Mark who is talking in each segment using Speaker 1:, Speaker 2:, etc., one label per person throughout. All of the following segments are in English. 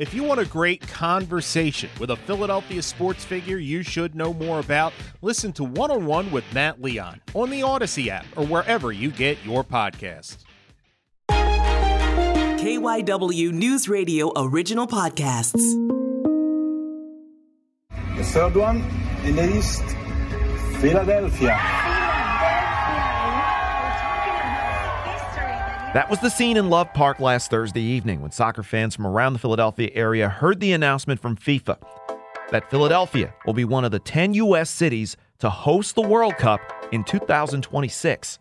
Speaker 1: If you want a great conversation with a Philadelphia sports figure you should know more about, listen to One on One with Matt Leon on the Odyssey app or wherever you get your podcasts.
Speaker 2: KYW News Radio original podcasts.
Speaker 3: The third one in the East, Philadelphia.
Speaker 4: That was the scene in Love Park last Thursday evening when soccer fans from around the Philadelphia area heard the announcement from FIFA that Philadelphia will be one of the 10 U.S. cities to host the World Cup in 2026.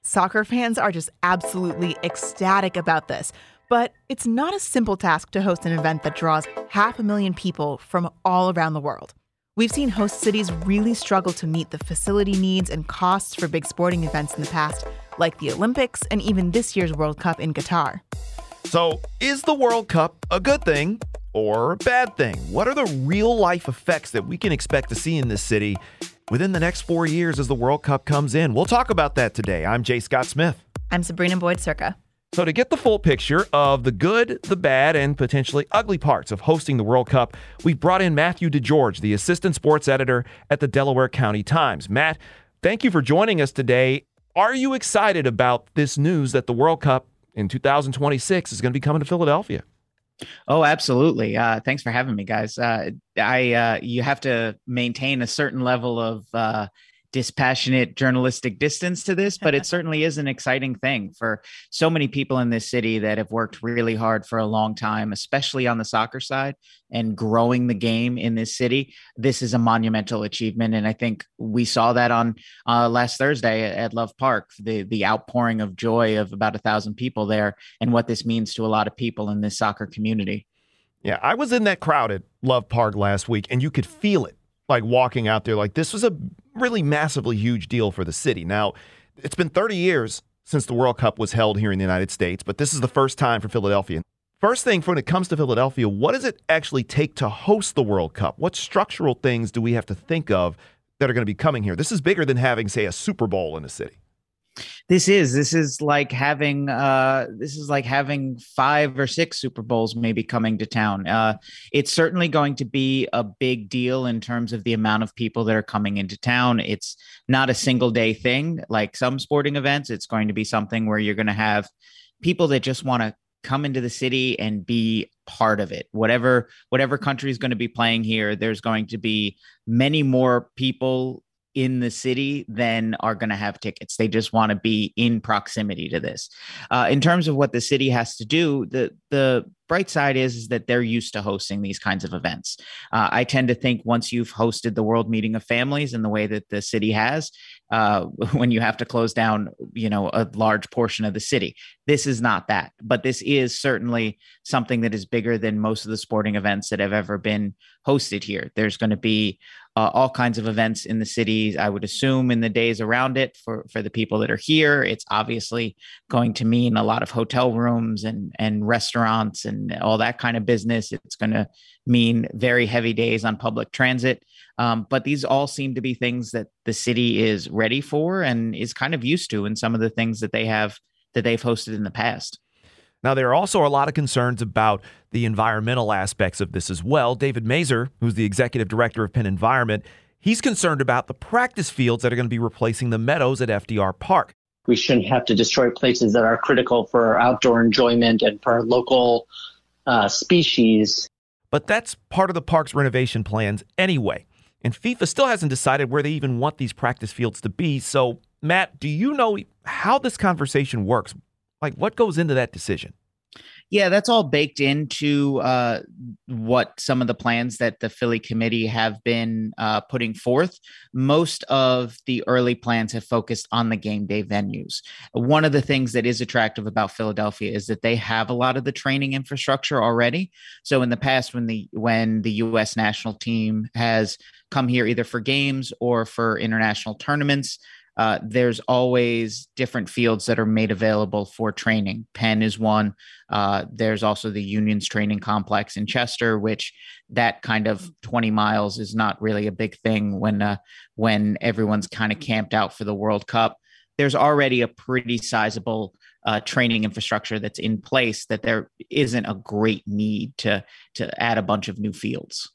Speaker 5: Soccer fans are just absolutely ecstatic about this. But it's not a simple task to host an event that draws half a million people from all around the world. We've seen host cities really struggle to meet the facility needs and costs for big sporting events in the past, like the Olympics and even this year's World Cup in Qatar.
Speaker 4: So, is the World Cup a good thing or a bad thing? What are the real life effects that we can expect to see in this city within the next four years as the World Cup comes in? We'll talk about that today. I'm Jay Scott Smith.
Speaker 5: I'm Sabrina Boyd Surka.
Speaker 4: So, to get the full picture of the good, the bad, and potentially ugly parts of hosting the World Cup, we've brought in Matthew DeGeorge, the assistant sports editor at the Delaware County Times. Matt, thank you for joining us today. Are you excited about this news that the World Cup in 2026 is going to be coming to Philadelphia?
Speaker 6: Oh, absolutely. Uh, thanks for having me, guys. Uh, I uh, you have to maintain a certain level of uh, dispassionate journalistic distance to this, but it certainly is an exciting thing for so many people in this city that have worked really hard for a long time, especially on the soccer side and growing the game in this city. This is a monumental achievement, and I think we saw that on uh, last Thursday at Love Park, the the outpouring of joy of about a thousand people there, and what this means to a lot of people in this soccer community.
Speaker 4: Yeah, I was in that crowd at Love Park last week, and you could feel it like walking out there like this was a really massively huge deal for the city. Now, it's been 30 years since the World Cup was held here in the United States, but this is the first time for Philadelphia. First thing, when it comes to Philadelphia, what does it actually take to host the World Cup? What structural things do we have to think of that are going to be coming here? This is bigger than having, say, a Super Bowl in a city
Speaker 6: this is this is like having uh this is like having five or six super bowls maybe coming to town. Uh it's certainly going to be a big deal in terms of the amount of people that are coming into town. It's not a single day thing. Like some sporting events it's going to be something where you're going to have people that just want to come into the city and be part of it. Whatever whatever country is going to be playing here there's going to be many more people in the city then are going to have tickets. They just want to be in proximity to this. Uh, in terms of what the city has to do, the the bright side is, is that they're used to hosting these kinds of events. Uh, I tend to think once you've hosted the World Meeting of Families in the way that the city has, uh, when you have to close down, you know, a large portion of the city, this is not that. But this is certainly something that is bigger than most of the sporting events that have ever been hosted here. There's going to be uh, all kinds of events in the cities. I would assume in the days around it for for the people that are here. It's obviously going to mean a lot of hotel rooms and and restaurants and and all that kind of business. It's going to mean very heavy days on public transit. Um, but these all seem to be things that the city is ready for and is kind of used to in some of the things that they have that they've hosted in the past.
Speaker 4: Now, there are also a lot of concerns about the environmental aspects of this as well. David Masur, who's the executive director of Penn Environment, he's concerned about the practice fields that are going to be replacing the meadows at FDR Park.
Speaker 7: We shouldn't have to destroy places that are critical for outdoor enjoyment and for local uh, species.
Speaker 4: But that's part of the park's renovation plans anyway. And FIFA still hasn't decided where they even want these practice fields to be. So, Matt, do you know how this conversation works? Like, what goes into that decision?
Speaker 6: Yeah, that's all baked into uh, what some of the plans that the Philly committee have been uh, putting forth. Most of the early plans have focused on the game day venues. One of the things that is attractive about Philadelphia is that they have a lot of the training infrastructure already. So in the past, when the when the U.S. national team has come here either for games or for international tournaments, uh, there's always different fields that are made available for training. Penn is one. Uh, there's also the Unions Training Complex in Chester, which that kind of 20 miles is not really a big thing when uh, when everyone's kind of camped out for the World Cup. There's already a pretty sizable uh, training infrastructure that's in place that there isn't a great need to to add a bunch of new fields.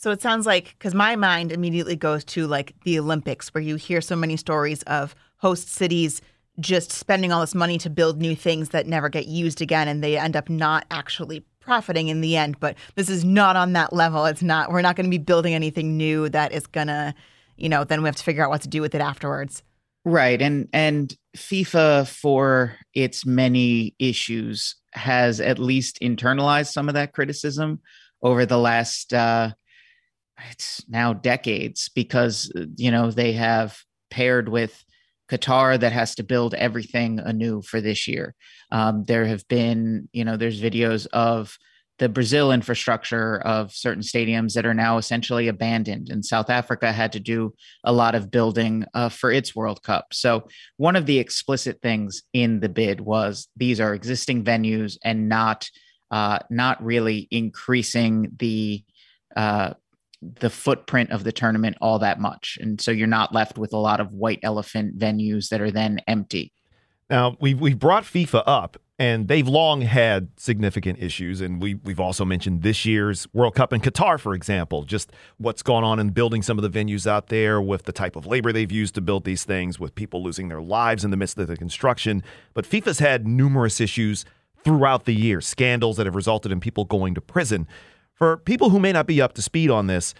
Speaker 5: So it sounds like because my mind immediately goes to like the Olympics, where you hear so many stories of host cities just spending all this money to build new things that never get used again, and they end up not actually profiting in the end. But this is not on that level. It's not. We're not going to be building anything new that is gonna, you know, then we have to figure out what to do with it afterwards.
Speaker 6: Right. And and FIFA for its many issues has at least internalized some of that criticism over the last uh it's now decades because you know they have paired with Qatar that has to build everything anew for this year. Um, there have been, you know, there's videos of the Brazil infrastructure of certain stadiums that are now essentially abandoned. And South Africa had to do a lot of building uh, for its World Cup. So, one of the explicit things in the bid was these are existing venues and not uh, not really increasing the uh, the footprint of the tournament all that much. And so you're not left with a lot of white elephant venues that are then empty.
Speaker 4: Now, we've, we've brought FIFA up, and they've long had significant issues. And we, we've also mentioned this year's World Cup in Qatar, for example, just what's gone on in building some of the venues out there with the type of labor they've used to build these things, with people losing their lives in the midst of the construction. But FIFA's had numerous issues throughout the year, scandals that have resulted in people going to prison. For people who may not be up to speed on this,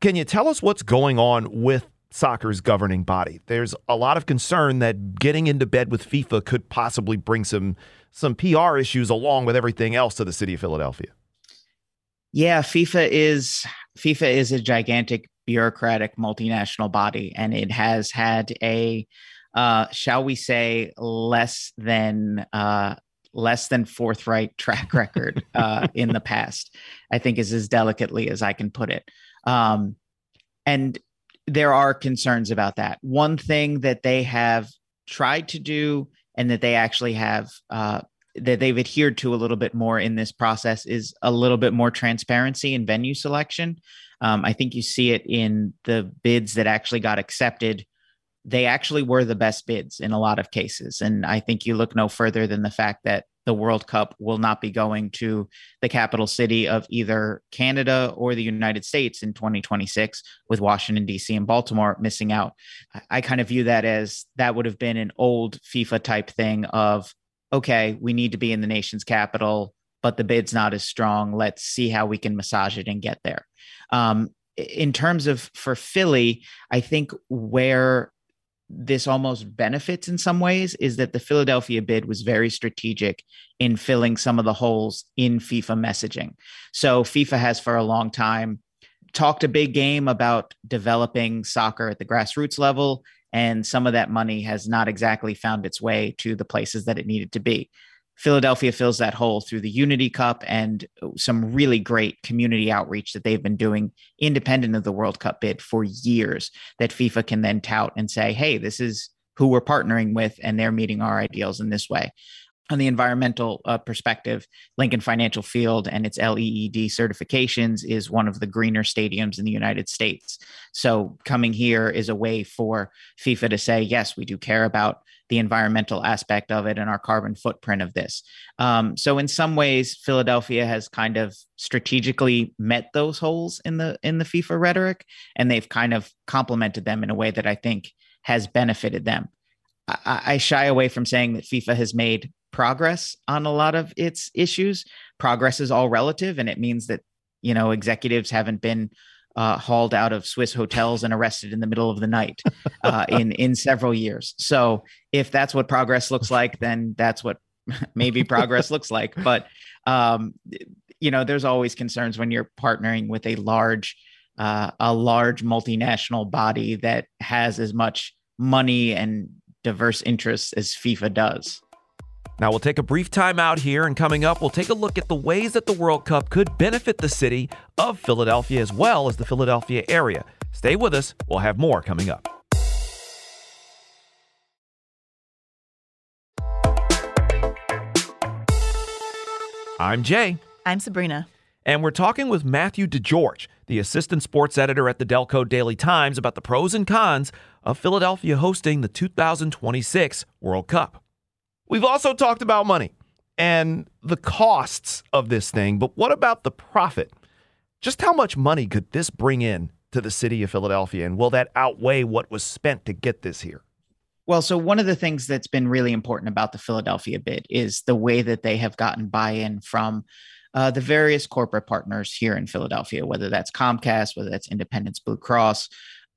Speaker 4: can you tell us what's going on with soccer's governing body? There's a lot of concern that getting into bed with FIFA could possibly bring some some PR issues along with everything else to the city of Philadelphia.
Speaker 6: Yeah, FIFA is FIFA is a gigantic bureaucratic multinational body, and it has had a, uh, shall we say, less than uh, less than forthright track record uh, in the past. I think is as delicately as I can put it. Um, and there are concerns about that. One thing that they have tried to do, and that they actually have uh, that they've adhered to a little bit more in this process is a little bit more transparency in venue selection. Um, I think you see it in the bids that actually got accepted they actually were the best bids in a lot of cases. And I think you look no further than the fact that the World Cup will not be going to the capital city of either Canada or the United States in 2026, with Washington, D.C. and Baltimore missing out. I kind of view that as that would have been an old FIFA type thing of, okay, we need to be in the nation's capital, but the bid's not as strong. Let's see how we can massage it and get there. Um, in terms of for Philly, I think where this almost benefits in some ways is that the Philadelphia bid was very strategic in filling some of the holes in FIFA messaging. So FIFA has for a long time talked a big game about developing soccer at the grassroots level and some of that money has not exactly found its way to the places that it needed to be. Philadelphia fills that hole through the Unity Cup and uh, some really great community outreach that they've been doing independent of the World Cup bid for years that FIFA can then tout and say, hey, this is who we're partnering with and they're meeting our ideals in this way. On the environmental uh, perspective, Lincoln Financial Field and its LEED certifications is one of the greener stadiums in the United States. So, coming here is a way for FIFA to say, yes, we do care about the environmental aspect of it and our carbon footprint of this. Um, so in some ways, Philadelphia has kind of strategically met those holes in the in the FIFA rhetoric, and they've kind of complemented them in a way that I think has benefited them. I, I shy away from saying that FIFA has made progress on a lot of its issues. Progress is all relative, and it means that you know executives haven't been uh, hauled out of Swiss hotels and arrested in the middle of the night uh, in in several years. So if that's what progress looks like, then that's what maybe progress looks like. But um, you know, there's always concerns when you're partnering with a large uh, a large multinational body that has as much money and diverse interests as FIFA does.
Speaker 4: Now, we'll take a brief time out here, and coming up, we'll take a look at the ways that the World Cup could benefit the city of Philadelphia as well as the Philadelphia area. Stay with us, we'll have more coming up. I'm Jay.
Speaker 5: I'm Sabrina.
Speaker 4: And we're talking with Matthew DeGeorge, the assistant sports editor at the Delco Daily Times, about the pros and cons of Philadelphia hosting the 2026 World Cup. We've also talked about money and the costs of this thing, but what about the profit? Just how much money could this bring in to the city of Philadelphia, and will that outweigh what was spent to get this here?
Speaker 6: Well, so one of the things that's been really important about the Philadelphia bid is the way that they have gotten buy in from uh, the various corporate partners here in Philadelphia, whether that's Comcast, whether that's Independence Blue Cross.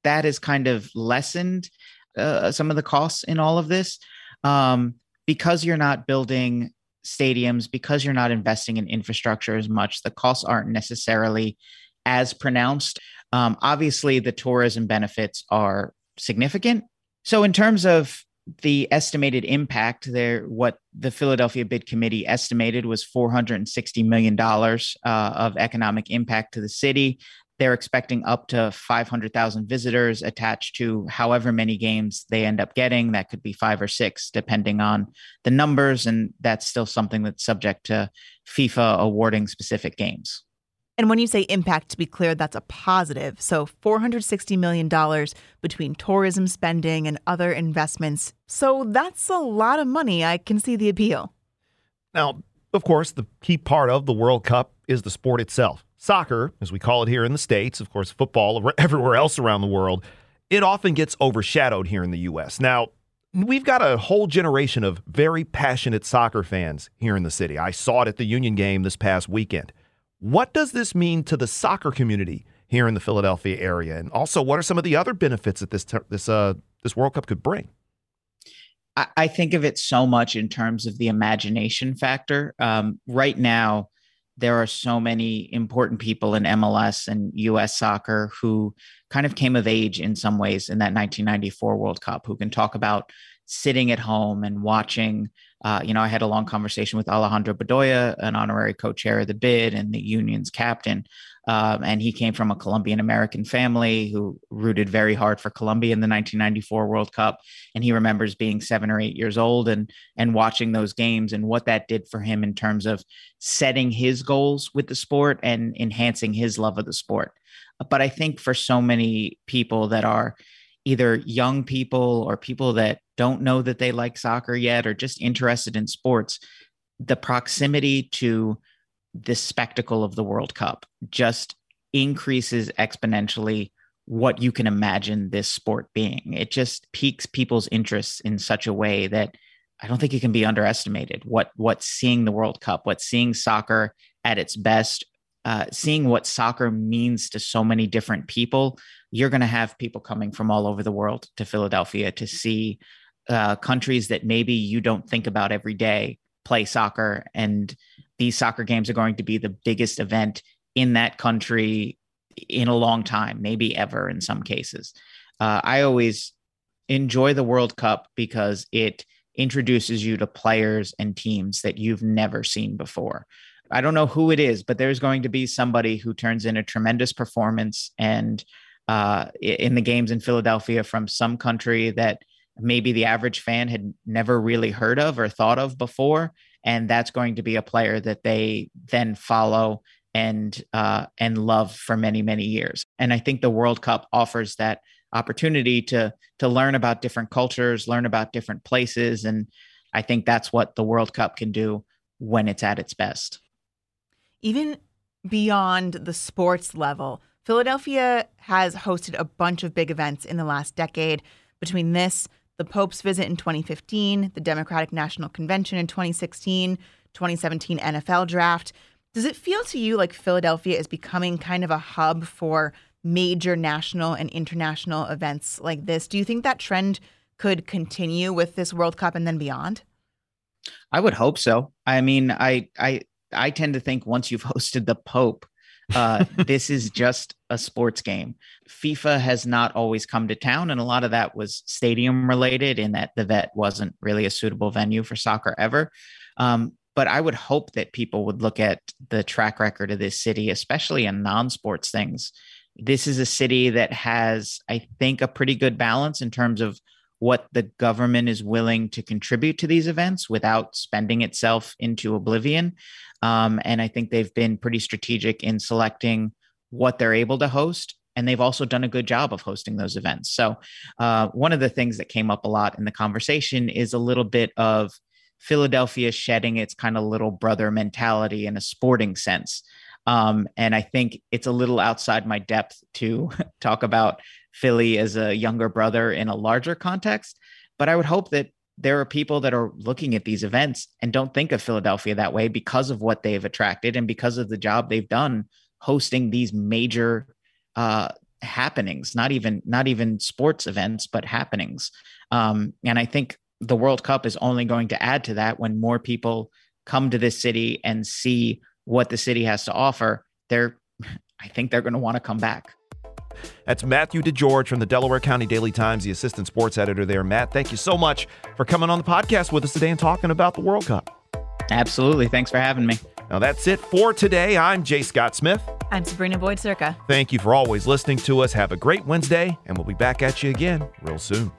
Speaker 6: That has kind of lessened uh, some of the costs in all of this um, because you're not building stadiums, because you're not investing in infrastructure as much, the costs aren't necessarily as pronounced. Um, obviously, the tourism benefits are significant. So, in terms of the estimated impact there, what the Philadelphia Bid Committee estimated was $460 million uh, of economic impact to the city. They're expecting up to 500,000 visitors attached to however many games they end up getting. That could be five or six, depending on the numbers. And that's still something that's subject to FIFA awarding specific games.
Speaker 5: And when you say impact, to be clear, that's a positive. So $460 million between tourism spending and other investments. So that's a lot of money. I can see the appeal.
Speaker 4: Now, of course, the key part of the World Cup is the sport itself. Soccer, as we call it here in the States, of course, football everywhere else around the world, it often gets overshadowed here in the U.S. Now, we've got a whole generation of very passionate soccer fans here in the city. I saw it at the Union game this past weekend. What does this mean to the soccer community here in the Philadelphia area? And also, what are some of the other benefits that this this uh, this World Cup could bring?
Speaker 6: I think of it so much in terms of the imagination factor. Um, right now, there are so many important people in MLS and US soccer who kind of came of age in some ways in that 1994 World Cup, who can talk about sitting at home and watching uh, you know, I had a long conversation with Alejandro Bedoya, an honorary co-chair of the bid and the union's captain. Um, and he came from a Colombian American family who rooted very hard for Colombia in the 1994 World Cup. And he remembers being seven or eight years old and and watching those games and what that did for him in terms of setting his goals with the sport and enhancing his love of the sport. But I think for so many people that are either young people or people that don't know that they like soccer yet or just interested in sports, the proximity to the spectacle of the World Cup just increases exponentially what you can imagine this sport being. It just piques people's interests in such a way that I don't think it can be underestimated. What what seeing the World Cup, what seeing soccer at its best, uh, seeing what soccer means to so many different people, you're going to have people coming from all over the world to Philadelphia to see uh, countries that maybe you don't think about every day play soccer. And these soccer games are going to be the biggest event in that country in a long time, maybe ever in some cases. Uh, I always enjoy the World Cup because it introduces you to players and teams that you've never seen before. I don't know who it is, but there's going to be somebody who turns in a tremendous performance and uh, in the games in Philadelphia from some country that maybe the average fan had never really heard of or thought of before. And that's going to be a player that they then follow and uh, and love for many many years. And i think the world cup offers that opportunity to to learn about different cultures learn about different places. And i think that's what the world cup can do when it's at its best.
Speaker 5: Even beyond the sports level philadelphia has hosted a bunch of big events in the last decade between this the Pope's visit in 2015, the Democratic National Convention in 2016, 2017 NFL draft. Does it feel to you like Philadelphia is becoming kind of a hub for major national and international events like this? Do you think that trend could continue with this World Cup and then beyond?
Speaker 6: I would hope so. I mean, I I I tend to think once you've hosted the Pope, uh, this is just a sports game. FIFA has not always come to town, and a lot of that was stadium related, in that the vet wasn't really a suitable venue for soccer ever. Um, but I would hope that people would look at the track record of this city, especially in non sports things. This is a city that has, I think, a pretty good balance in terms of what the government is willing to contribute to these events without spending itself into oblivion. Um, and I think they've been pretty strategic in selecting what they're able to host. And they've also done a good job of hosting those events. So, uh, one of the things that came up a lot in the conversation is a little bit of Philadelphia shedding its kind of little brother mentality in a sporting sense. Um, and I think it's a little outside my depth to talk about Philly as a younger brother in a larger context. But I would hope that there are people that are looking at these events and don't think of Philadelphia that way because of what they've attracted and because of the job they've done hosting these major uh, happenings, not even not even sports events, but happenings. Um, and I think the World Cup is only going to add to that when more people come to this city and see what the city has to offer. They're, I think they're going to want to come back.
Speaker 4: That's Matthew DeGeorge from the Delaware County Daily Times, the assistant sports editor there. Matt, thank you so much for coming on the podcast with us today and talking about the World Cup.
Speaker 6: Absolutely. Thanks for having me.
Speaker 4: Now, that's it for today. I'm Jay Scott Smith.
Speaker 5: I'm Sabrina Boyd Surka.
Speaker 4: Thank you for always listening to us. Have a great Wednesday, and we'll be back at you again real soon.